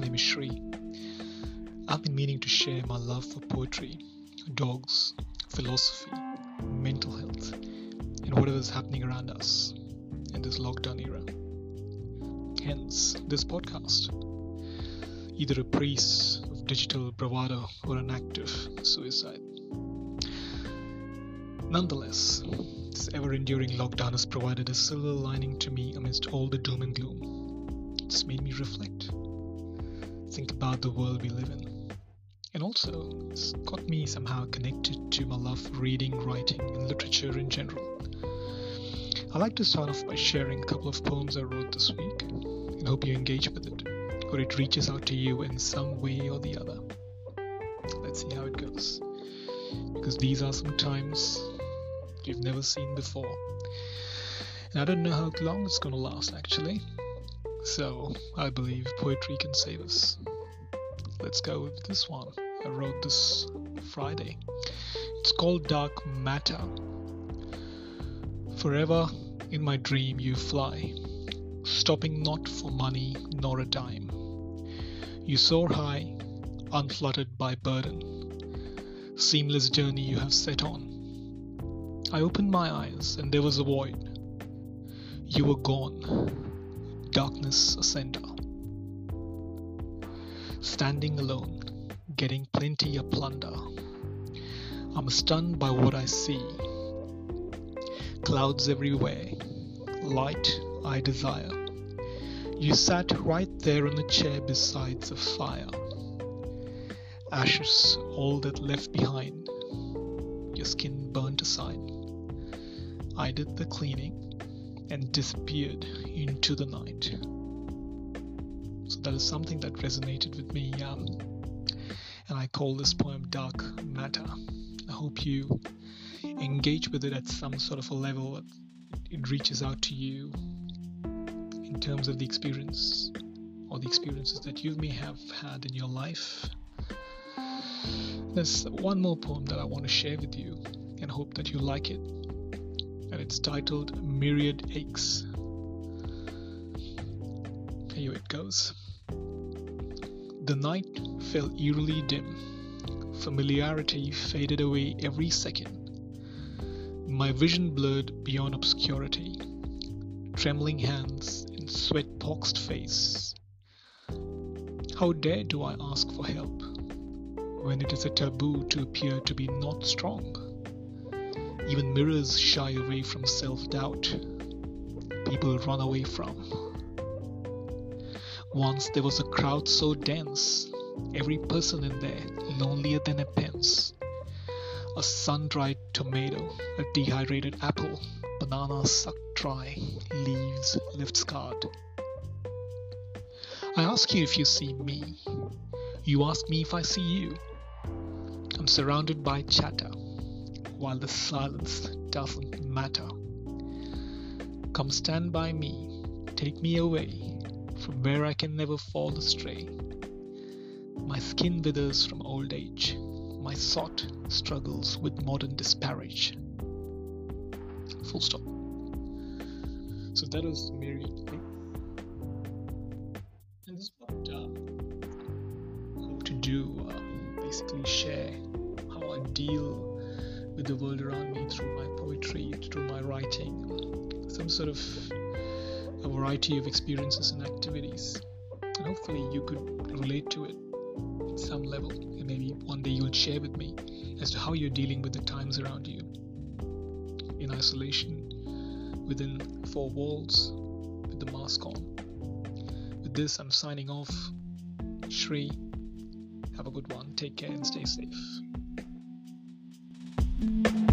name is Shri. I've been meaning to share my love for poetry, dogs, philosophy, mental health, and whatever is happening around us in this lockdown era. Hence, this podcast. Either a priest of digital bravado or an active suicide. Nonetheless, this ever enduring lockdown has provided a silver lining to me amidst all the doom and gloom. It's made me reflect, think about the world we live in. And also, it's got me somehow connected to my love for reading, writing, and literature in general. I'd like to start off by sharing a couple of poems I wrote this week and hope you engage with it or it reaches out to you in some way or the other. Let's see how it goes. Because these are some times you've never seen before. And I don't know how long it's gonna last actually. So I believe poetry can save us. Let's go with this one. I wrote this Friday. It's called Dark Matter. Forever in my dream you fly, stopping not for money nor a dime. You soar high, unfluttered by burden. Seamless journey you have set on. I opened my eyes and there was a void. You were gone, darkness a center. Standing alone, getting plenty of plunder. I'm stunned by what I see. Clouds everywhere, light I desire. You sat right there on a chair beside the fire. Ashes, all that left behind. Your skin burnt aside. I did the cleaning and disappeared into the night. So that is something that resonated with me, um, and I call this poem Dark Matter. I hope you engage with it at some sort of a level it reaches out to you in terms of the experience or the experiences that you may have had in your life. There's one more poem that I want to share with you and hope that you like it. And it's titled Myriad Aches. Here it goes. The night fell eerily dim. Familiarity faded away every second. My vision blurred beyond obscurity. Trembling hands and sweat poxed face. How dare do I ask for help when it is a taboo to appear to be not strong? Even mirrors shy away from self doubt. People run away from. Once there was a crowd so dense, every person in there lonelier than a pence. A sun dried tomato, a dehydrated apple, banana sucked dry, leaves left scarred. I ask you if you see me. You ask me if I see you. I'm surrounded by chatter, while the silence doesn't matter. Come stand by me, take me away from where I can never fall astray. My skin withers from old age, my thought struggles with modern disparage. Full stop. So that was Mary. And this is what uh, I hope to do uh, basically share how I deal with the world around me through my poetry, through my writing, some sort of a variety of experiences and activities. And hopefully, you could relate to it at some level. And maybe one day you'll share with me as to how you're dealing with the times around you in isolation, within four walls, with the mask on. With this, I'm signing off. Shri, have a good one. Take care and stay safe. Thank you.